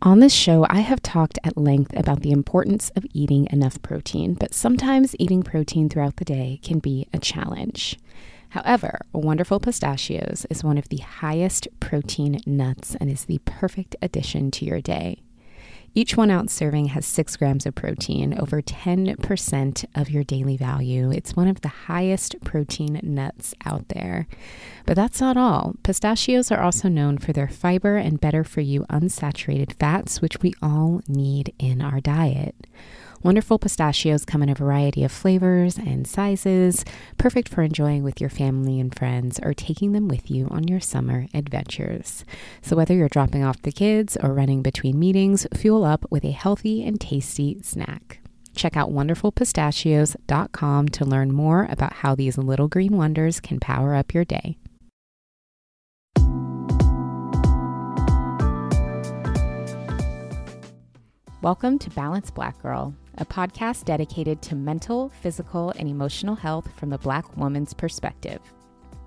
On this show, I have talked at length about the importance of eating enough protein, but sometimes eating protein throughout the day can be a challenge. However, Wonderful Pistachios is one of the highest protein nuts and is the perfect addition to your day. Each one ounce serving has six grams of protein, over 10% of your daily value. It's one of the highest protein nuts out there. But that's not all. Pistachios are also known for their fiber and better for you unsaturated fats, which we all need in our diet. Wonderful pistachios come in a variety of flavors and sizes, perfect for enjoying with your family and friends or taking them with you on your summer adventures. So, whether you're dropping off the kids or running between meetings, fuel up with a healthy and tasty snack. Check out wonderfulpistachios.com to learn more about how these little green wonders can power up your day. Welcome to Balanced Black Girl, a podcast dedicated to mental, physical, and emotional health from the Black woman's perspective.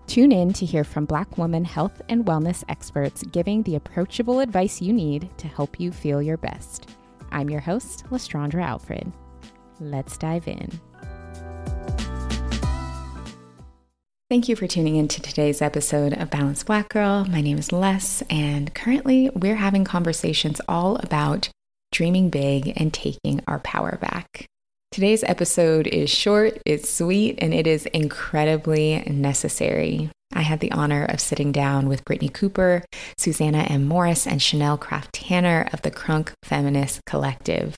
Tune in to hear from Black woman health and wellness experts giving the approachable advice you need to help you feel your best. I'm your host, Lestraundra Alfred. Let's dive in. Thank you for tuning in to today's episode of Balanced Black Girl. My name is Les, and currently we're having conversations all about dreaming big and taking our power back. Today's episode is short, it's sweet, and it is incredibly necessary. I had the honor of sitting down with Brittney Cooper, Susana M. Morris, and Chanel Craft Tanner of the Crunk Feminist Collective.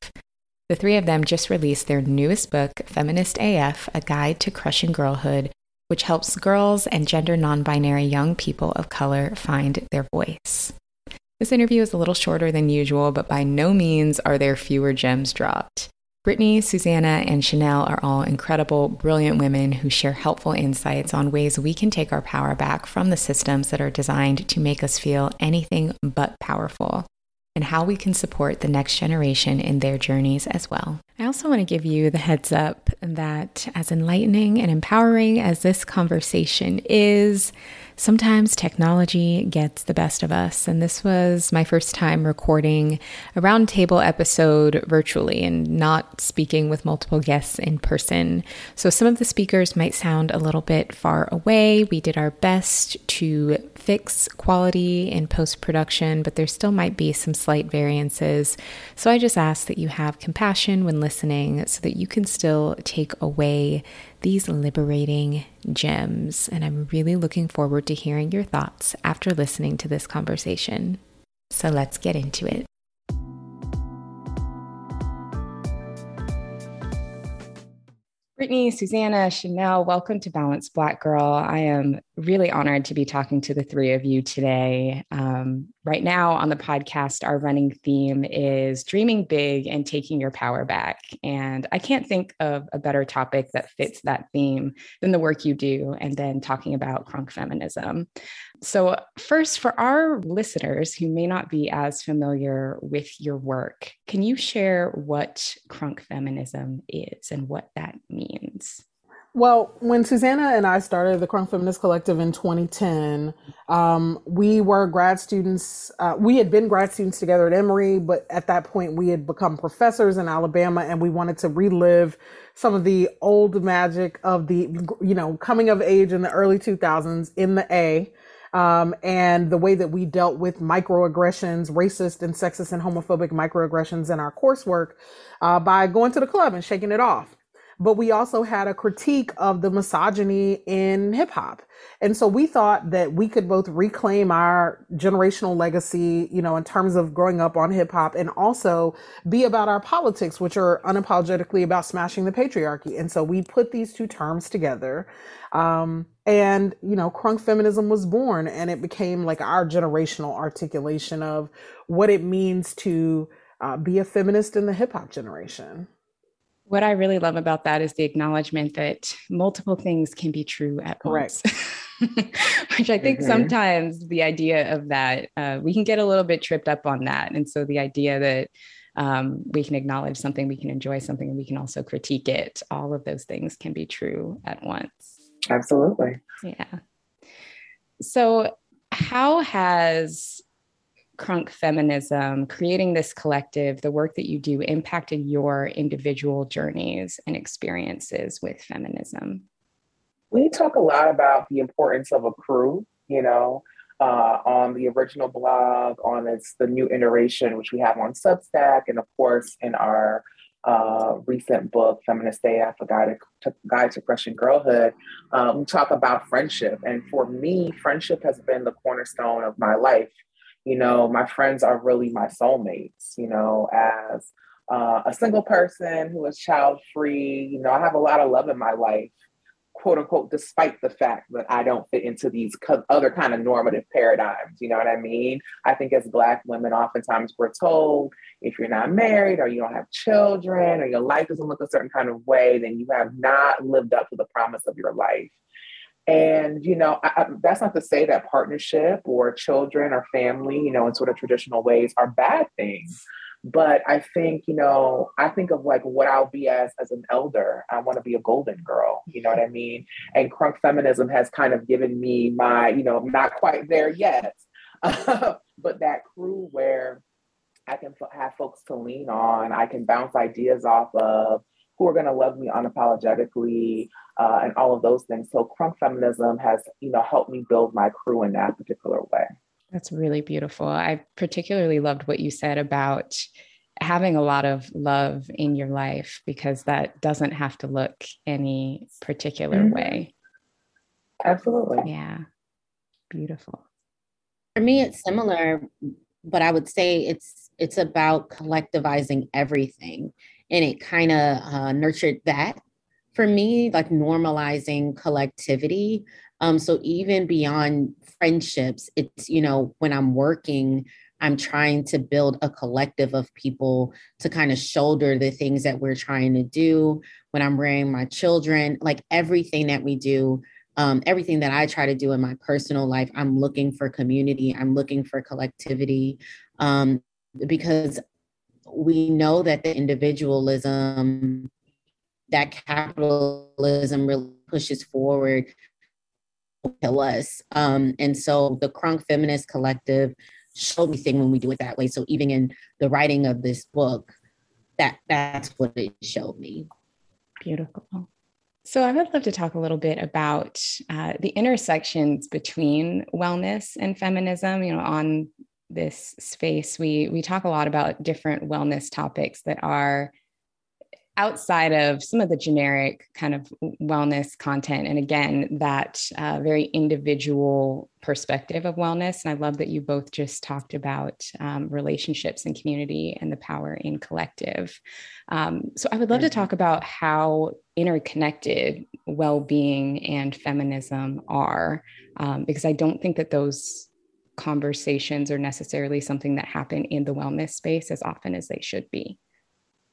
The three of them just released their newest book, Feminist AF A Guide to Crushing Girlhood, which helps girls and gender non binary young people of color find their voice. This interview is a little shorter than usual, but by no means are there fewer gems dropped. Brittney, Susana, and Chanel are all incredible, brilliant women who share helpful insights on ways we can take our power back from the systems that are designed to make us feel anything but powerful, and how we can support the next generation in their journeys as well. I also want to give you the heads up that, as enlightening and empowering as this conversation is, sometimes technology gets the best of us. And this was my first time recording a roundtable episode virtually and not speaking with multiple guests in person. So some of the speakers might sound a little bit far away. We did our best to fix quality in post production, but there still might be some slight variances. So I just ask that you have compassion when listening so that you can still take away these liberating gems. And I'm really looking forward to hearing your thoughts after listening to this conversation. So let's get into it. Brittney, Susana, Chanel, welcome to Balanced Black Girl. I am really honored to be talking to the three of you today. Um, right now on the podcast, our running theme is dreaming big and taking your power back. And I can't think of a better topic that fits that theme than the work you do, and then talking about crunk feminism. So, first, for our listeners who may not be as familiar with your work, can you share what crunk feminism is and what that means? Well, when Susana and I started the Crunk Feminist Collective in 2010, um, we were grad students. Uh, we had been grad students together at Emory, but at that point we had become professors in Alabama and we wanted to relive some of the old magic of the, you know, coming of age in the early 2000s in the A. um, and the way that we dealt with microaggressions, racist and sexist and homophobic microaggressions in our coursework uh, by going to the club and shaking it off. But we also had a critique of the misogyny in hip hop. And so we thought that we could both reclaim our generational legacy, you know, in terms of growing up on hip hop and also be about our politics, which are unapologetically about smashing the patriarchy. And so we put these two terms together. Um, and, you know, crunk feminism was born and it became like our generational articulation of what it means to uh, be a feminist in the hip hop generation. What I really love about that is the acknowledgement that multiple things can be true at Correct. once. Which I think mm-hmm. sometimes the idea of that, uh, we can get a little bit tripped up on that. And so the idea that um, we can acknowledge something, we can enjoy something, and we can also critique it, all of those things can be true at once. Absolutely. Yeah. So, how has crunk feminism, creating this collective, the work that you do impacted your individual journeys and experiences with feminism? We talk a lot about the importance of a crew, you know, uh, on the original blog, on its the new iteration, which we have on Substack, and of course in our uh, recent book, Feminist AF, A Guide to, Guide to Crushing Girlhood, um, we talk about friendship. And for me, friendship has been the cornerstone of my life. You know, my friends are really my soulmates, you know, as uh, a single person who is child free, you know, I have a lot of love in my life quote unquote, despite the fact that I don't fit into these other kind of normative paradigms. You know what I mean? I think as Black women, oftentimes we're told if you're not married or you don't have children or your life doesn't look a certain kind of way, then you have not lived up to the promise of your life. And, you know, I, I, that's not to say that partnership or children or family, you know, in sort of traditional ways are bad things. But i think you know i think of like what i'll be as as an elder. I want to be a golden girl you know what i mean? And crunk feminism has kind of given me my you know not quite there yet but that crew where i can have folks to lean on. I can bounce ideas off of who are going to love me unapologetically uh, and all of those things so crunk feminism has you know helped me build my crew in that particular way that's really beautiful. I particularly loved what you said about having a lot of love in your life because that doesn't have to look any particular mm-hmm. way. Absolutely. Yeah. Beautiful. For me it's similar, but I would say it's it's about collectivizing everything and it kind of uh, nurtured that for me like normalizing collectivity um, so even beyond friendships, it's, you know, when I'm working, I'm trying to build a collective of people to kind of shoulder the things that we're trying to do. When I'm rearing my children, like everything that we do, um, everything that I try to do in my personal life, I'm looking for community, I'm looking for collectivity, um, because we know that the individualism, that capitalism really pushes forward kill us. Um, and so the Crunk Feminist Collective showed me thing when we do it that way. So even in the writing of this book, that that's what it showed me. Beautiful. So I would love to talk a little bit about uh, the intersections between wellness and feminism. You know, on this space, we we talk a lot about different wellness topics that are outside of some of the generic kind of wellness content. And again that uh, very individual perspective of wellness. And i love that you both just talked about um, relationships and community and the power in collective. Um, so i would love to talk about how interconnected well-being and feminism are um, because i don't think that those conversations are necessarily something that happen in the wellness space as often as they should be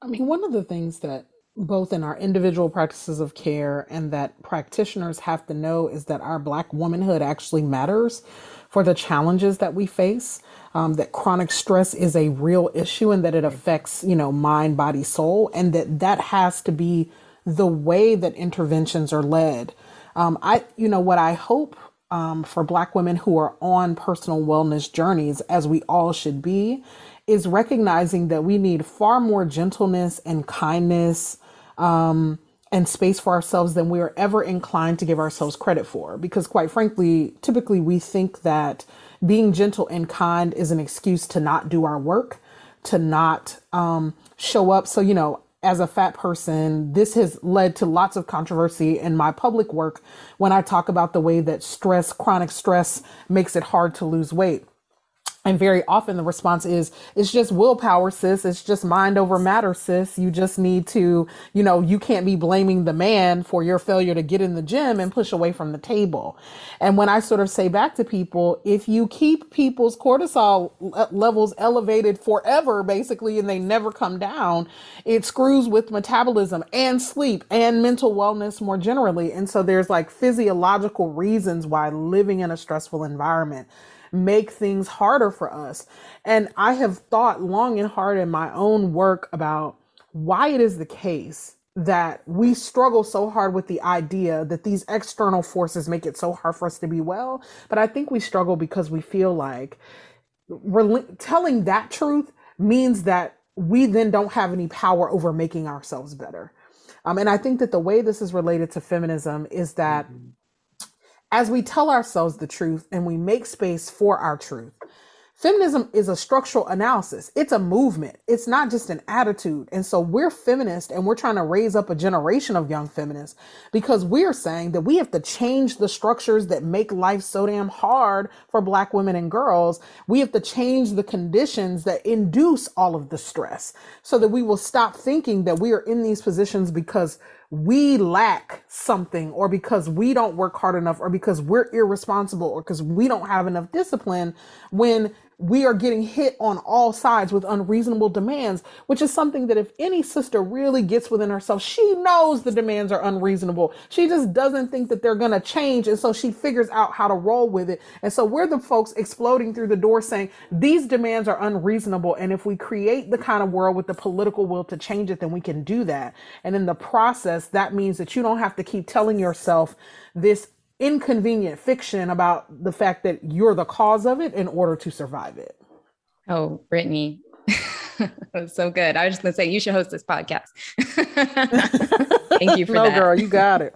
I mean, one of the things that both in our individual practices of care and that practitioners have to know is that our Black womanhood actually matters for the challenges that we face. Um, that chronic stress is a real issue and that it affects, you know, mind, body, soul, and that that has to be the way that interventions are led. Um, I, you know, what I hope um, for Black women who are on personal wellness journeys, as we all should be, is recognizing that we need far more gentleness and kindness um, and space for ourselves than we are ever inclined to give ourselves credit for. Because, quite frankly, typically we think that being gentle and kind is an excuse to not do our work, to not um, show up. So, you know, as a fat person, this has led to lots of controversy in my public work when I talk about the way that stress, chronic stress, makes it hard to lose weight. And very often the response is, it's just willpower, sis. It's just mind over matter, sis. You just need to, you know, you can't be blaming the man for your failure to get in the gym and push away from the table. And when I sort of say back to people, if you keep people's cortisol levels elevated forever, basically, and they never come down, it screws with metabolism and sleep and mental wellness more generally. And so there's like physiological reasons why living in a stressful environment make things harder for us. And I have thought long and hard in my own work about why it is the case that we struggle so hard with the idea that these external forces make it so hard for us to be well. But I think we struggle because we feel like telling that truth means that we then don't have any power over making ourselves better. Um, and I think that the way this is related to feminism is that mm-hmm as we tell ourselves the truth and we make space for our truth. Feminism is a structural analysis. It's a movement. It's not just an attitude. And so we're feminist and we're trying to raise up a generation of young feminists because we're saying that we have to change the structures that make life so damn hard for black women and girls. We have to change the conditions that induce all of the stress so that we will stop thinking that we are in these positions because we lack something or because we don't work hard enough or because we're irresponsible or because we don't have enough discipline when we are getting hit on all sides with unreasonable demands, which is something that if any sister really gets within herself, she knows the demands are unreasonable. She just doesn't think that they're going to change. And so she figures out how to roll with it. And so we're the folks exploding through the door saying these demands are unreasonable. And if we create the kind of world with the political will to change it, then we can do that. And in the process, that means that you don't have to keep telling yourself this inconvenient fiction about the fact that you're the cause of it in order to survive it. Oh, Brittney. That's so good. I was just gonna say you should host this podcast. Thank you for no, that. girl, you got it.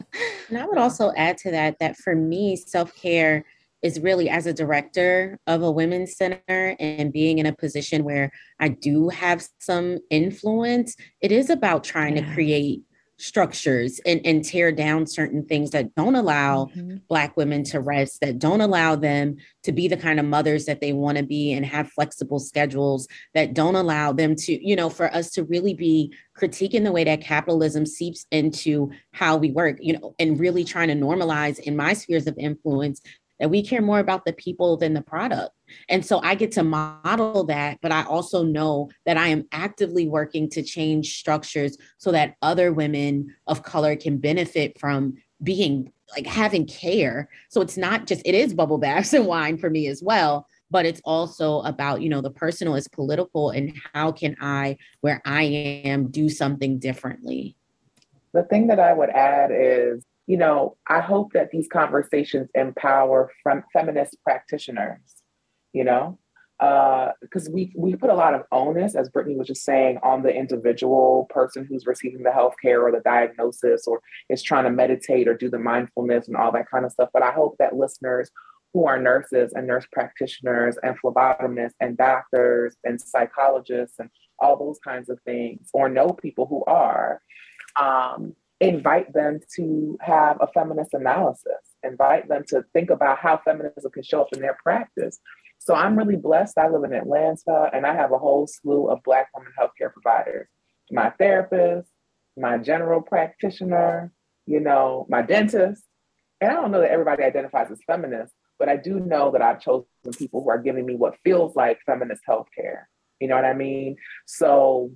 And I would also add to that that for me, self-care is really as a director of a women's center and being in a position where I do have some influence, it is about trying yeah. to create structures and, and tear down certain things that don't allow mm-hmm. black women to rest that don't allow them to be the kind of mothers that they want to be and have flexible schedules that don't allow them to you know for us to really be critiquing the way that capitalism seeps into how we work you know and really trying to normalize in my spheres of influence that we care more about the people than the product. And so I get to model that, but I also know that I am actively working to change structures so that other women of color can benefit from being like having care. So it's not just, it is bubble baths and wine for me as well, but it's also about, you know, the personal is political and how can I, where I am, do something differently. The thing that I would add is you know, I hope that these conversations empower from feminist practitioners, you know, because uh, we we put a lot of onus, as Brittney was just saying, on the individual person who's receiving the health care or the diagnosis or is trying to meditate or do the mindfulness and all that kind of stuff. But I hope that listeners who are nurses and nurse practitioners and phlebotomists and doctors and psychologists and all those kinds of things, or know people who are, um, invite them to have a feminist analysis, invite them to think about how feminism can show up in their practice. So I'm really blessed. I live in Atlanta and I have a whole slew of Black women healthcare providers. My therapist, my general practitioner, you know, my dentist. And I don't know that everybody identifies as feminist, but I do know that I've chosen people who are giving me what feels like feminist healthcare. You know what I mean? So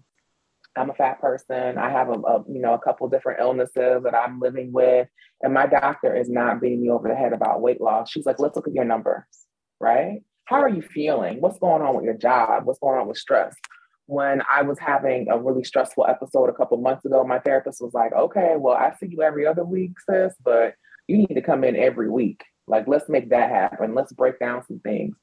I'm a fat person. I have a, a, you know a couple different illnesses that I'm living with, and my doctor is not beating me over the head about weight loss. She's like, "Let's look at your numbers, right? How are you feeling? What's going on with your job? What's going on with stress?" When I was having a really stressful episode a couple months ago, my therapist was like, "Okay, well, I see you every other week, sis, but you need to come in every week. Like, let's make that happen. Let's break down some things."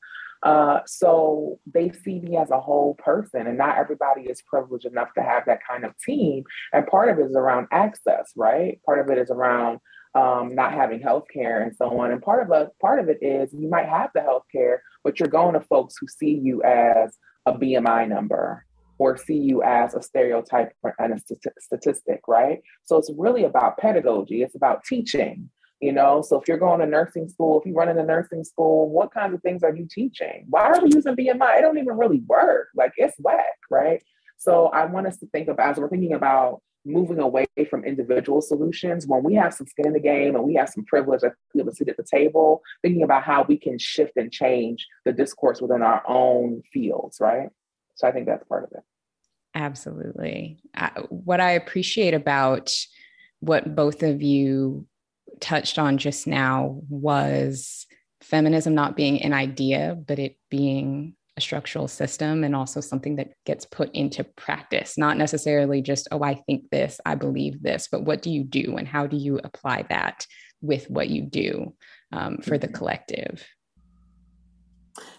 Uh, so they see me as a whole person, and not everybody is privileged enough to have that kind of team. And part of it is around access, right? Part of it is around um, not having health care and so on. And part of it, part of it is you might have the health care, but you're going to folks who see you as a BMI number or see you as a stereotype and a statistic, right? So it's really about pedagogy. It's about teaching, you know? So if you're going to nursing school, if you run in a nursing school, what kinds of things are you teaching? Why are we using BMI? It don't even really work. Like it's whack, right? So I want us to think about, as we're thinking about moving away from individual solutions, when we have some skin in the game and we have some privilege to be able to sit at the table, thinking about how we can shift and change the discourse within our own fields, right? So I think that's part of it. Absolutely. What I appreciate about what both of you touched on just now was feminism not being an idea, but it being a structural system and also something that gets put into practice, not necessarily just, oh, I think this, I believe this, but what do you do and how do you apply that with what you do um, for the mm-hmm. collective?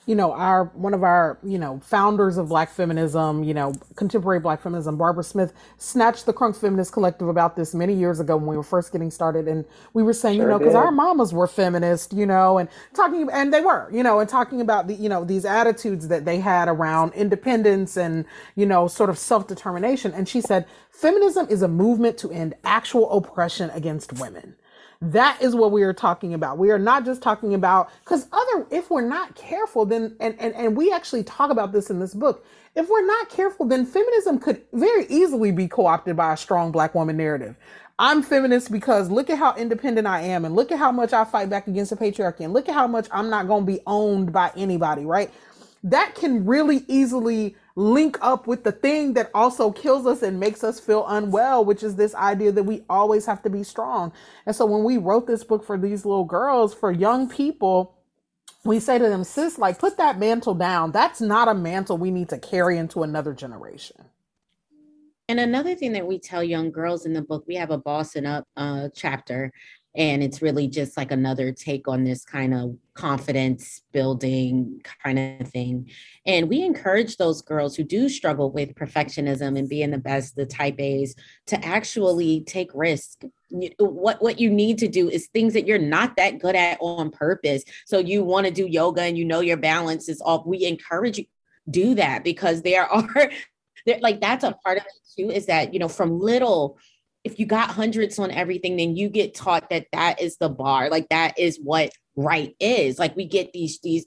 You know, our one of our, you know, founders of black feminism, you know, contemporary black feminism, Barbara Smith, snatched the Crunk Feminist Collective about this many years ago when we were first getting started. And we were saying, sure you know, because our mamas were feminist, you know, and talking, and they were, you know, and talking about the, you know, these attitudes that they had around independence and, you know, sort of self determination. And she said, feminism is a movement to end actual oppression against women. That is what we are talking about. We are not just talking about because other if we're not careful, then and, and and we actually talk about this in this book. If we're not careful, then feminism could very easily be co-opted by a strong black woman narrative. I'm feminist because look at how independent I am and look at how much I fight back against the patriarchy and look at how much I'm not going to be owned by anybody, right? That can really easily link up with the thing that also kills us and makes us feel unwell, which is this idea that we always have to be strong. And so when we wrote this book for these little girls, for young people, we say to them, sis, like, put that mantle down. That's not a mantle we need to carry into another generation. And another thing that we tell young girls in the book, we have a Bossing Up uh, chapter and it's really just like another take on this kind of confidence building kind of thing. And we encourage those girls who do struggle with perfectionism and being the best the type a's to actually take risk. What what you need to do is things that you're not that good at on purpose. So you want to do yoga and you know your balance is off. We encourage you do that because there are there like that's a part of it too is that you know from little if you got hundreds on everything, then you get taught that that is the bar. Like that is what right is. Like we get these these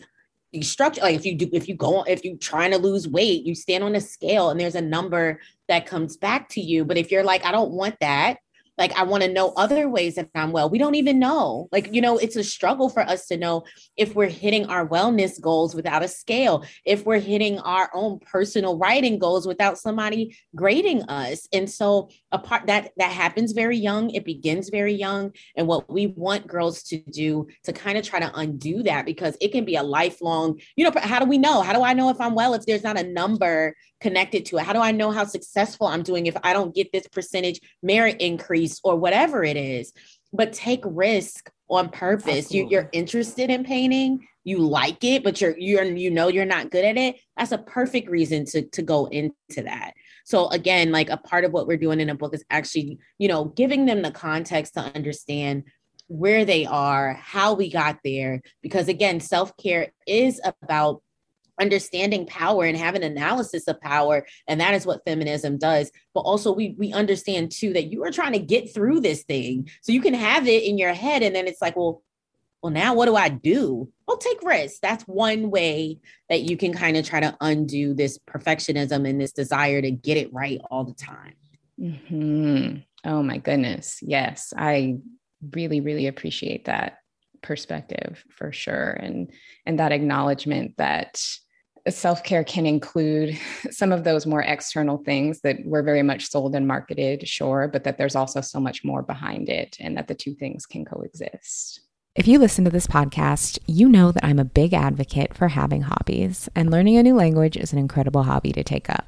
these structure. Like if you do, if you go, if you're trying to lose weight, you stand on a scale and there's a number that comes back to you. But if you're like, I don't want that, like, I want to know other ways that I'm well. We don't even know. Like, you know, it's a struggle for us to know if we're hitting our wellness goals without a scale, if we're hitting our own personal writing goals without somebody grading us. And so a part that that happens very young, it begins very young. And what we want girls to do to kind of try to undo that because it can be a lifelong, you know, how do we know? How do I know if I'm well if there's not a number connected to it? How do I know how successful I'm doing if I don't get this percentage merit increase or whatever it is? But take risk on purpose. You, you're interested in painting, you like it, but you're you're you know you're not good at it. That's a perfect reason to to go into that. So again, like a part of what we're doing in a book is actually, you know, giving them the context to understand where they are, how we got there. Because again, self care is about understanding power and having an analysis of power and that is what feminism does. But also we we understand too that you are trying to get through this thing. So you can have it in your head and then it's like well well now what do i do? Well take risks. That's one way that you can kind of try to undo this perfectionism and this desire to get it right all the time. Mm-hmm. oh my goodness. Yes i really really appreciate that perspective for sure. And and that acknowledgement that self care can include some of those more external things that we're very much sold and marketed, sure, but that there's also so much more behind it and that the two things can coexist. If you listen to this podcast, you know that I'm a big advocate for having hobbies, and learning a new language is an incredible hobby to take up.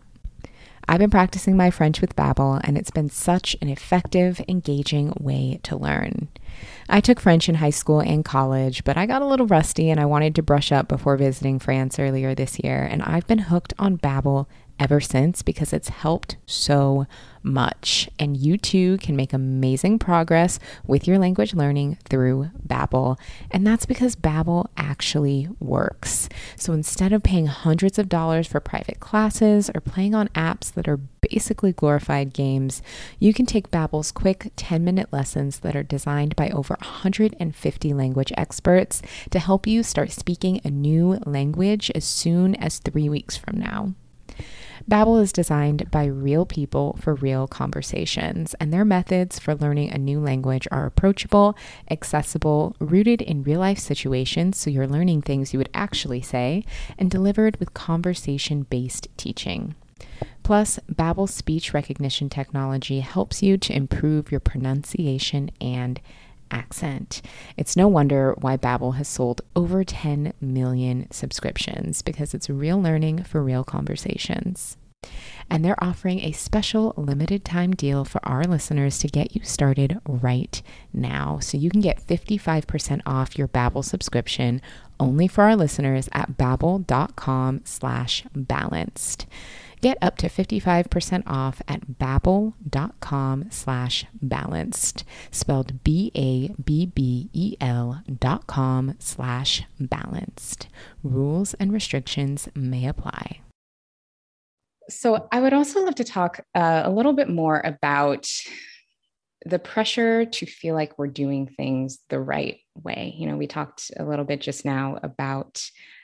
I've been practicing my French with Babbel, and it's been such an effective, engaging way to learn. I took French in high school and college, but I got a little rusty and I wanted to brush up before visiting France earlier this year, and I've been hooked on Babbel ever since because it's helped so much. And you too can make amazing progress with your language learning through Babbel. And that's because Babbel actually works. So instead of paying hundreds of dollars for private classes or playing on apps that are basically glorified games, you can take Babbel's quick 10-minute lessons that are designed by over 150 language experts to help you start speaking a new language as soon as 3 weeks from now. Babbel is designed by real people for real conversations, and their methods for learning a new language are approachable, accessible, rooted in real-life situations so you're learning things you would actually say, and delivered with conversation-based teaching. Plus, Babbel's speech recognition technology helps you to improve your pronunciation and accent. It's no wonder why Babbel has sold over 10 million subscriptions because it's real learning for real conversations. And they're offering a special limited time deal for our listeners to get you started right now. So you can get 55% off your Babbel subscription only for our listeners at babbel.com slash balanced. Get up to 55% off at babbel.com slash balanced, spelled B-A-B-B-E-L dot com slash balanced. Rules and restrictions may apply. So I would also love to talk uh, a little bit more about the pressure to feel like we're doing things the right way. You know, we talked a little bit just now about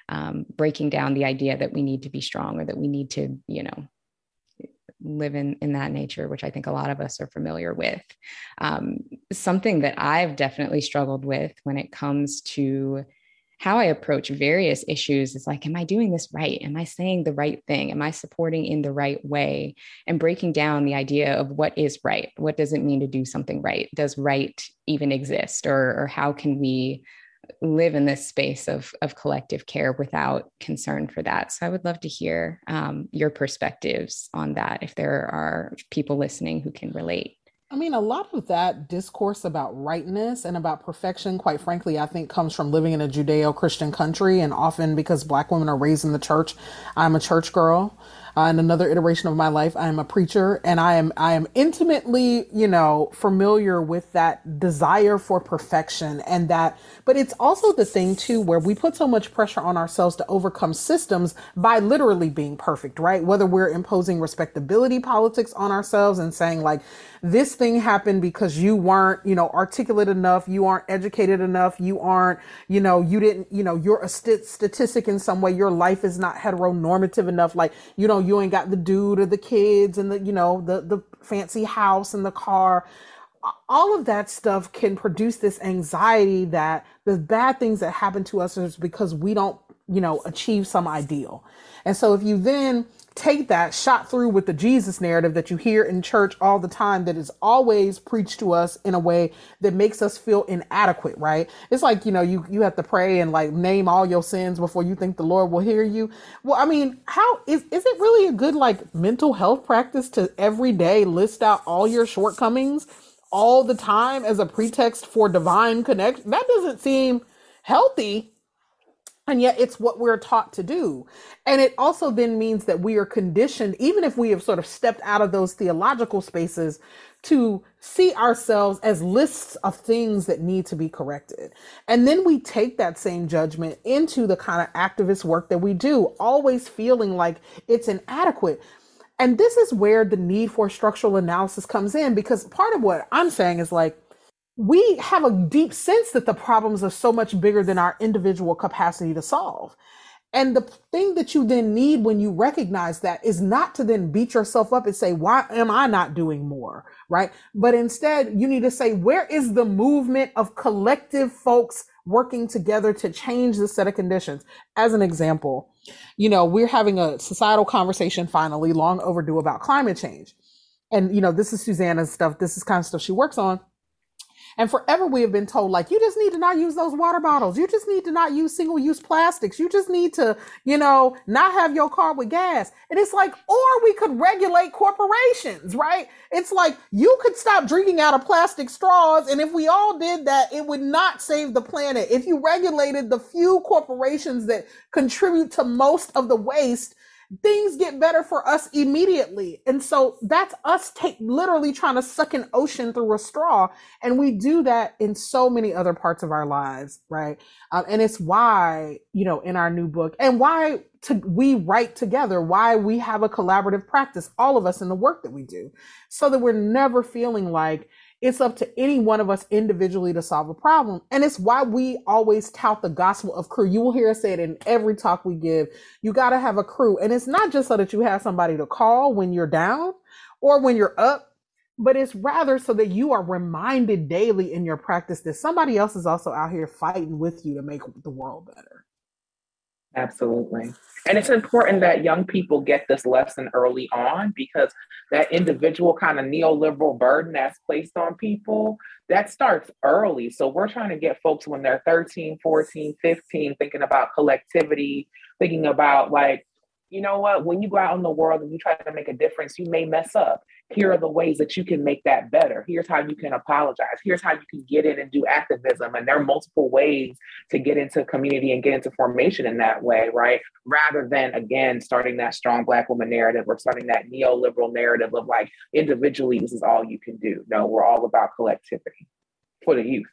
um, breaking down the idea that we need to be strong or that we need to, you know, live in in that nature, which I think a lot of us are familiar with. Um, something that I've definitely struggled with when it comes to how I approach various issues is like, am I doing this right? Am I saying the right thing? Am I supporting in the right way? And breaking down the idea of what is right. What does it mean to do something right? Does right even exist? Or, or how can we live in this space of, of collective care without concern for that. So I would love to hear um, your perspectives on that if there are people listening who can relate. I mean, a lot of that discourse about rightness and about perfection, quite frankly, I think comes from living in a Judeo Christian country. And often because Black women are raised in the church, I'm a church girl uh, in another iteration of my life, I am a preacher and I am, I am intimately, you know, familiar with that desire for perfection and that, but it's also the thing too, where we put so much pressure on ourselves to overcome systems by literally being perfect, right? Whether we're imposing respectability politics on ourselves and saying like, this thing happened because you weren't, you know, articulate enough, you aren't educated enough, you aren't, you know, you didn't, you know, you're a st- statistic in some way, your life is not heteronormative enough, like, you know, you ain't got the dude or the kids and the, you know, the, the fancy house and the car. All of that stuff can produce this anxiety that the bad things that happen to us is because we don't, you know, achieve some ideal. And so if you then take that shot through with the Jesus narrative that you hear in church all the time that is always preached to us in a way that makes us feel inadequate, right? It's like, you know, you, you have to pray and like name all your sins before you think the Lord will hear you. Well, I mean, how is, is it really a good like mental health practice to every day list out all your shortcomings all the time as a pretext for divine connection? That doesn't seem healthy and yet it's what we're taught to do. And it also then means that we are conditioned, even if we have sort of stepped out of those theological spaces, to see ourselves as lists of things that need to be corrected. And then we take that same judgment into the kind of activist work that we do, always feeling like it's inadequate. And this is where the need for structural analysis comes in, because part of what I'm saying is like, we have a deep sense that the problems are so much bigger than our individual capacity to solve. And the thing that you then need when you recognize that is not to then beat yourself up and say, why am I not doing more? Right. But instead, you need to say, where is the movement of collective folks working together to change the set of conditions? As an example, you know, we're having a societal conversation finally, long overdue about climate change. And, you know, this is Susana's stuff. This is kind of stuff she works on And forever we have been told, like, you just need to not use those water bottles. You just need to not use single use plastics. You just need to, you know, not have your car with gas. And it's like, or we could regulate corporations, right? It's like you could stop drinking out of plastic straws. And if we all did that, it would not save the planet. If you regulated the few corporations that contribute to most of the waste, things get better for us immediately. And so that's us take literally trying to suck an ocean through a straw. And we do that in so many other parts of our lives, right? Um, and it's why, you know, in our new book and why to, we write together, why we have a collaborative practice, all of us in the work that we do, so that we're never feeling like, it's up to any one of us individually to solve a problem. And it's why we always tout the gospel of crew. You will hear us say it in every talk we give. You got to have a crew. And it's not just so that you have somebody to call when you're down or when you're up, but it's rather so that you are reminded daily in your practice that somebody else is also out here fighting with you to make the world better. Absolutely. And it's important that young people get this lesson early on because that individual kind of neoliberal burden that's placed on people, that starts early. So we're trying to get folks when they're 13, 14, 15, thinking about collectivity, thinking about like, you know what, when you go out in the world and you try to make a difference, you may mess up here are the ways that you can make that better. Here's how you can apologize. Here's how you can get in and do activism. And there are multiple ways to get into community and get into formation in that way, right? Rather than, again, starting that strong Black woman narrative or starting that neoliberal narrative of like, individually, this is all you can do. No, we're all about collectivity for the youth.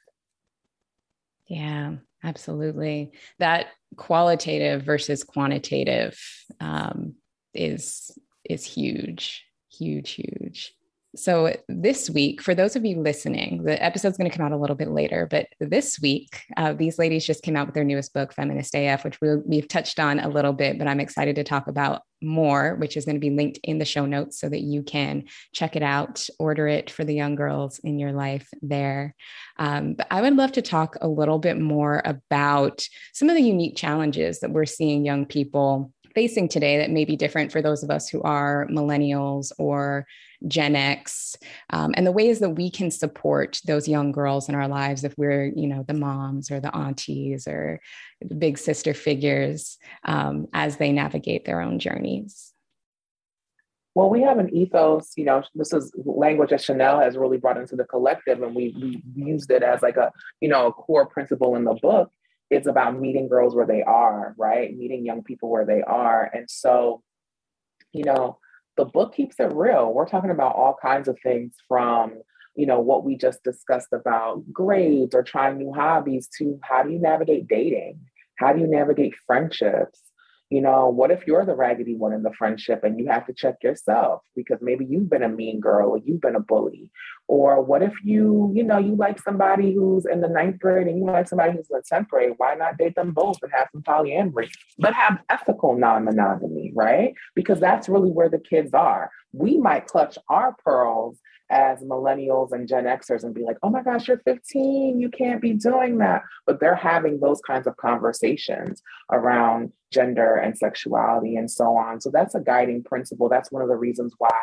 Yeah, absolutely. That qualitative versus quantitative um, is is huge huge, huge. So, this week, for those of you listening, the episode's going to come out a little bit later, but this week, uh, these ladies just came out with their newest book, Feminist AF, which we, we've touched on a little bit, but I'm excited to talk about more, which is going to be linked in the show notes so that you can check it out, order it for the young girls in your life there. Um, but I would love to talk a little bit more about some of the unique challenges that we're seeing young people facing today that may be different for those of us who are millennials or Gen X, um, and the ways that we can support those young girls in our lives if we're, you know, the moms or the aunties or the big sister figures um, as they navigate their own journeys. Well, we have an ethos, you know, this is language that Chanel has really brought into the collective, and we, we used it as like a, you know, a core principle in the book it's about meeting girls where they are, right? Meeting young people where they are. And so, you know, the book keeps it real. We're talking about all kinds of things from, you know, what we just discussed about grades or trying new hobbies to how do you navigate dating? How do you navigate friendships? You know, what if you're the raggedy one in the friendship and you have to check yourself because maybe you've been a mean girl or you've been a bully? Or what if you, you know, you like somebody who's in the ninth grade and you like somebody who's in the 10th grade? Why not date them both and have some polyamory, but have ethical non monogamy, right? Because that's really where the kids are. We might clutch our pearls as millennials and Gen Xers and be like, oh my gosh, you're 15, you can't be doing that. But they're having those kinds of conversations around gender and sexuality and so on. So that's a guiding principle. That's one of the reasons why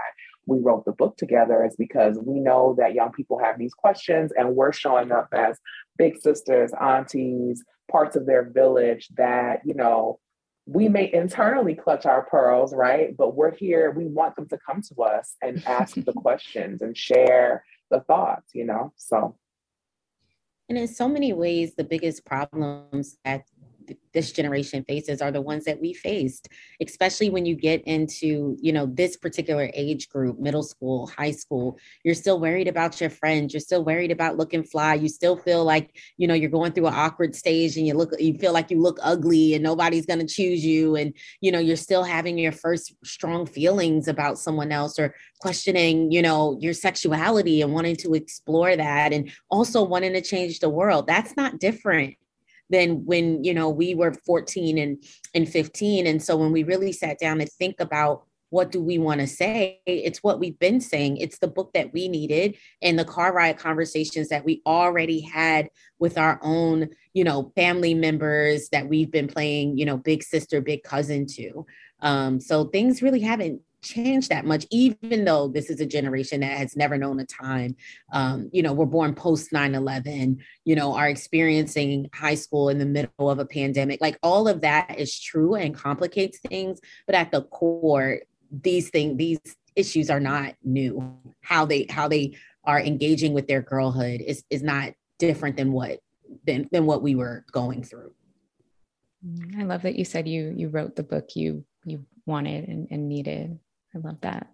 we wrote the book together is because we know that young people have these questions and we're showing up as big sisters, aunties, parts of their village that, you know, we may internally clutch our pearls, right? But we're here, we want them to come to us and ask the questions and share the thoughts, you know? So. And in so many ways, the biggest problems that this generation faces are the ones that we faced especially when you get into you know this particular age group middle school high school you're still worried about your friends you're still worried about looking fly you still feel like you know you're going through an awkward stage and you look you feel like you look ugly and nobody's going to choose you and you know you're still having your first strong feelings about someone else or questioning you know your sexuality and wanting to explore that and also wanting to change the world. That's not different than when you know we were 14 and and 15 and so when we really sat down to think about what do we want to say it's what we've been saying. It's the book that we needed and the car ride conversations that we already had with our own you know family members that we've been playing you know big sister big cousin to. Um, so things really haven't changed that much, even though this is a generation that has never known a time. Um, you know, we're born post 9 11, you know, are experiencing high school in the middle of a pandemic. Like all of that is true and complicates things. But at the core, these things, these issues are not new. How they, how they, are engaging with their girlhood is, is not different than what than, than what we were going through. I love that you said you you wrote the book you you wanted and, and needed. I love that.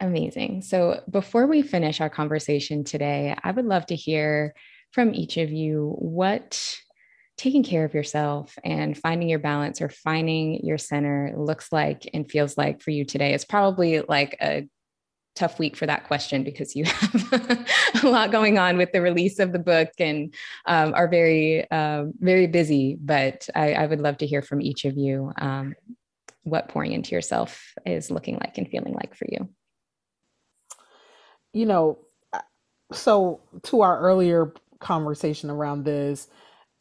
Amazing. So before we finish our conversation today, I would love to hear from each of you what taking care of yourself and finding your balance or finding your center looks like and feels like for you today. It's probably like a tough week for that question because you have a lot going on with the release of the book and um, are very uh, very busy but I, I, would love to hear from each of you um, what pouring into yourself is looking like and feeling like for you you know so to our earlier conversation around this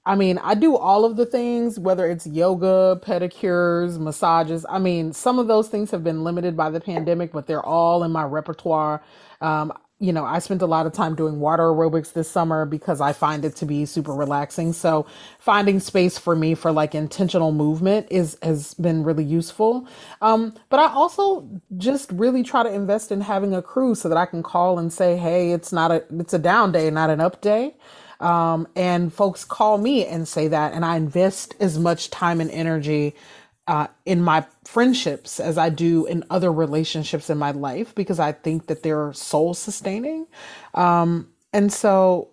I mean, I do all of the things, whether it's yoga, pedicures, massages. I mean, some of those things have been limited by the pandemic, but they're all in my repertoire. Um, you know, I spent a lot of time doing water aerobics this summer because I find it to be super relaxing. So finding space for me for like intentional movement is has been really useful. Um, but I also just really try to invest in having a crew so that I can call and say, hey, it's not a it's a down day, not an up day. Um, and folks call me and say that, and I invest as much time and energy uh, in my friendships as I do in other relationships in my life because I think that they're soul sustaining. Um, and so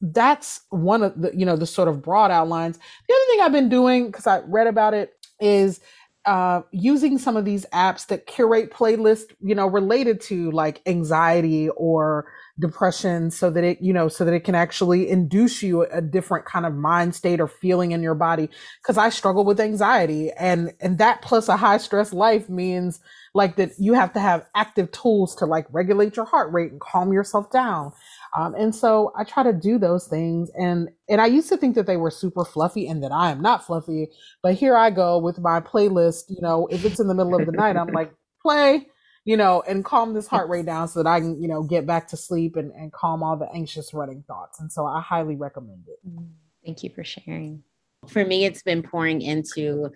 that's one of the, you know, the sort of broad outlines. The other thing I've been doing, because I read about it, is uh, using some of these apps that curate playlists, you know, related to like anxiety or depression so that it, you know, so that it can actually induce you a different kind of mind state or feeling in your body. Cause I struggle with anxiety and, and that plus a high stress life means like that you have to have active tools to like regulate your heart rate and calm yourself down. Um, and so I try to do those things. And, and I used to think that they were super fluffy and that I am not fluffy, but here I go with my playlist. You know, if it's in the middle of the night, I'm like, play, you know, and calm this heart rate down so that I can, you know, get back to sleep and, and calm all the anxious running thoughts. And so I highly recommend it. Mm, thank you for sharing. For me, it's been pouring into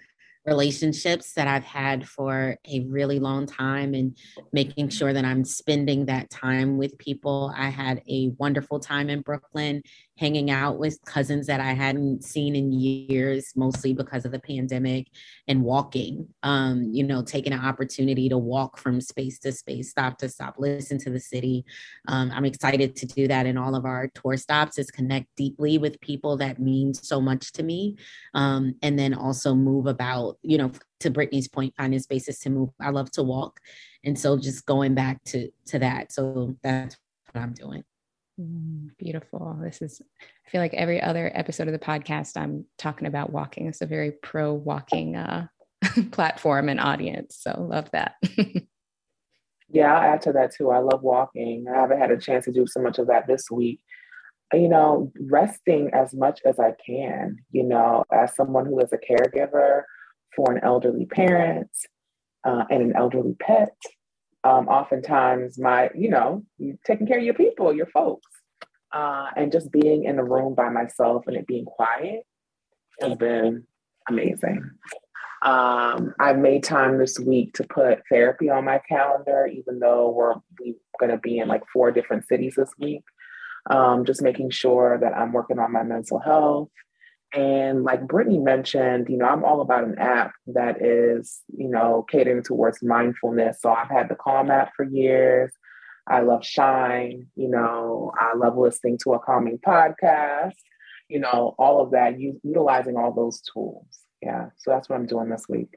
relationships that I've had for a really long time and making sure that I'm spending that time with people. I had a wonderful time in Brooklyn hanging out with cousins that I hadn't seen in years, mostly because of the pandemic, and walking, um, you know, taking an opportunity to walk from space to space, stop to stop, listen to the city. Um, I'm excited to do that in all of our tour stops, is connect deeply with people that mean so much to me. Um, and then also move about, you know, to Brittney's point, finding spaces to move. I love to walk. And so just going back to to that. So that's what I'm doing. Mm, beautiful. This is, I feel like every other episode of the podcast, I'm talking about walking. It's a very pro walking uh, platform and audience. So love that. yeah, I'll add to that too. I love walking. I haven't had a chance to do so much of that this week. You know, resting as much as I can, you know, as someone who is a caregiver for an elderly parent uh, and an elderly pet, um, oftentimes my, you know, taking care of your people, your folks, uh, and just being in a room by myself and it being quiet has been amazing. Um, I've made time this week to put therapy on my calendar, even though we're we going to be in like four different cities this week. Um, just making sure that I'm working on my mental health, and like Brittney mentioned, you know, I'm all about an app that is, you know, catering towards mindfulness. So I've had the Calm app for years. I love Shine, you know, I love listening to a calming podcast, you know, all of that, utilizing all those tools. Yeah. So that's what I'm doing this week.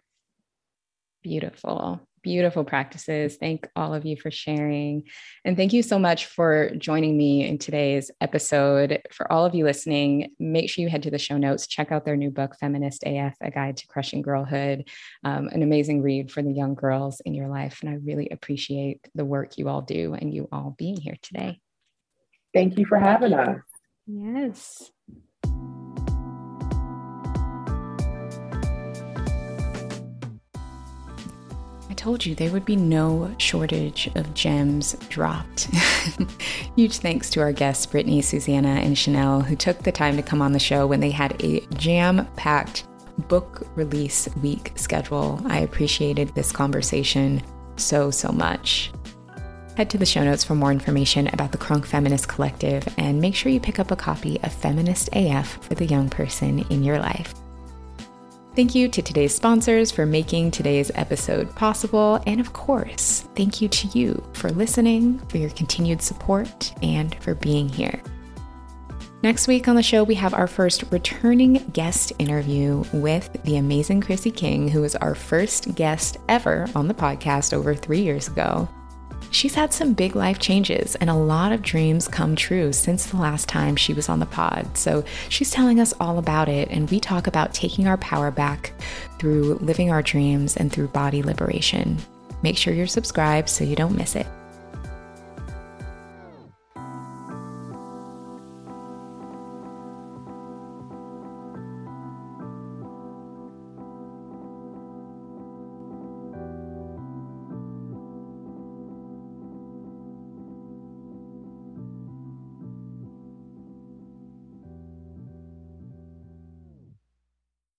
Beautiful beautiful practices. Thank all of you for sharing. And thank you so much for joining me in today's episode. For all of you listening, make sure you head to the show notes, check out their new book, Feminist AF A Guide to Crushing Girlhood, um, an amazing read for the young girls in your life. And I really appreciate the work you all do and you all being here today. Thank you for having us. Yes. Told you there would be no shortage of gems dropped. Huge thanks to our guests, Brittney, Susana, and Chanel, who took the time to come on the show when they had a jam packed book release week schedule. I appreciated this conversation so, so much. Head to the show notes for more information about the Crunk Feminist Collective and make sure you pick up a copy of Feminist AF for the young person in your life. Thank you to today's sponsors for making today's episode possible. And of course, thank you to you for listening, for your continued support, and for being here. Next week on the show, we have our first returning guest interview with the amazing Chrissy King, who was our first guest ever on the podcast over three years ago. She's had some big life changes and a lot of dreams come true since the last time she was on the pod. So she's telling us all about it, and we talk about taking our power back through living our dreams and through body liberation. Make sure you're subscribed so you don't miss it.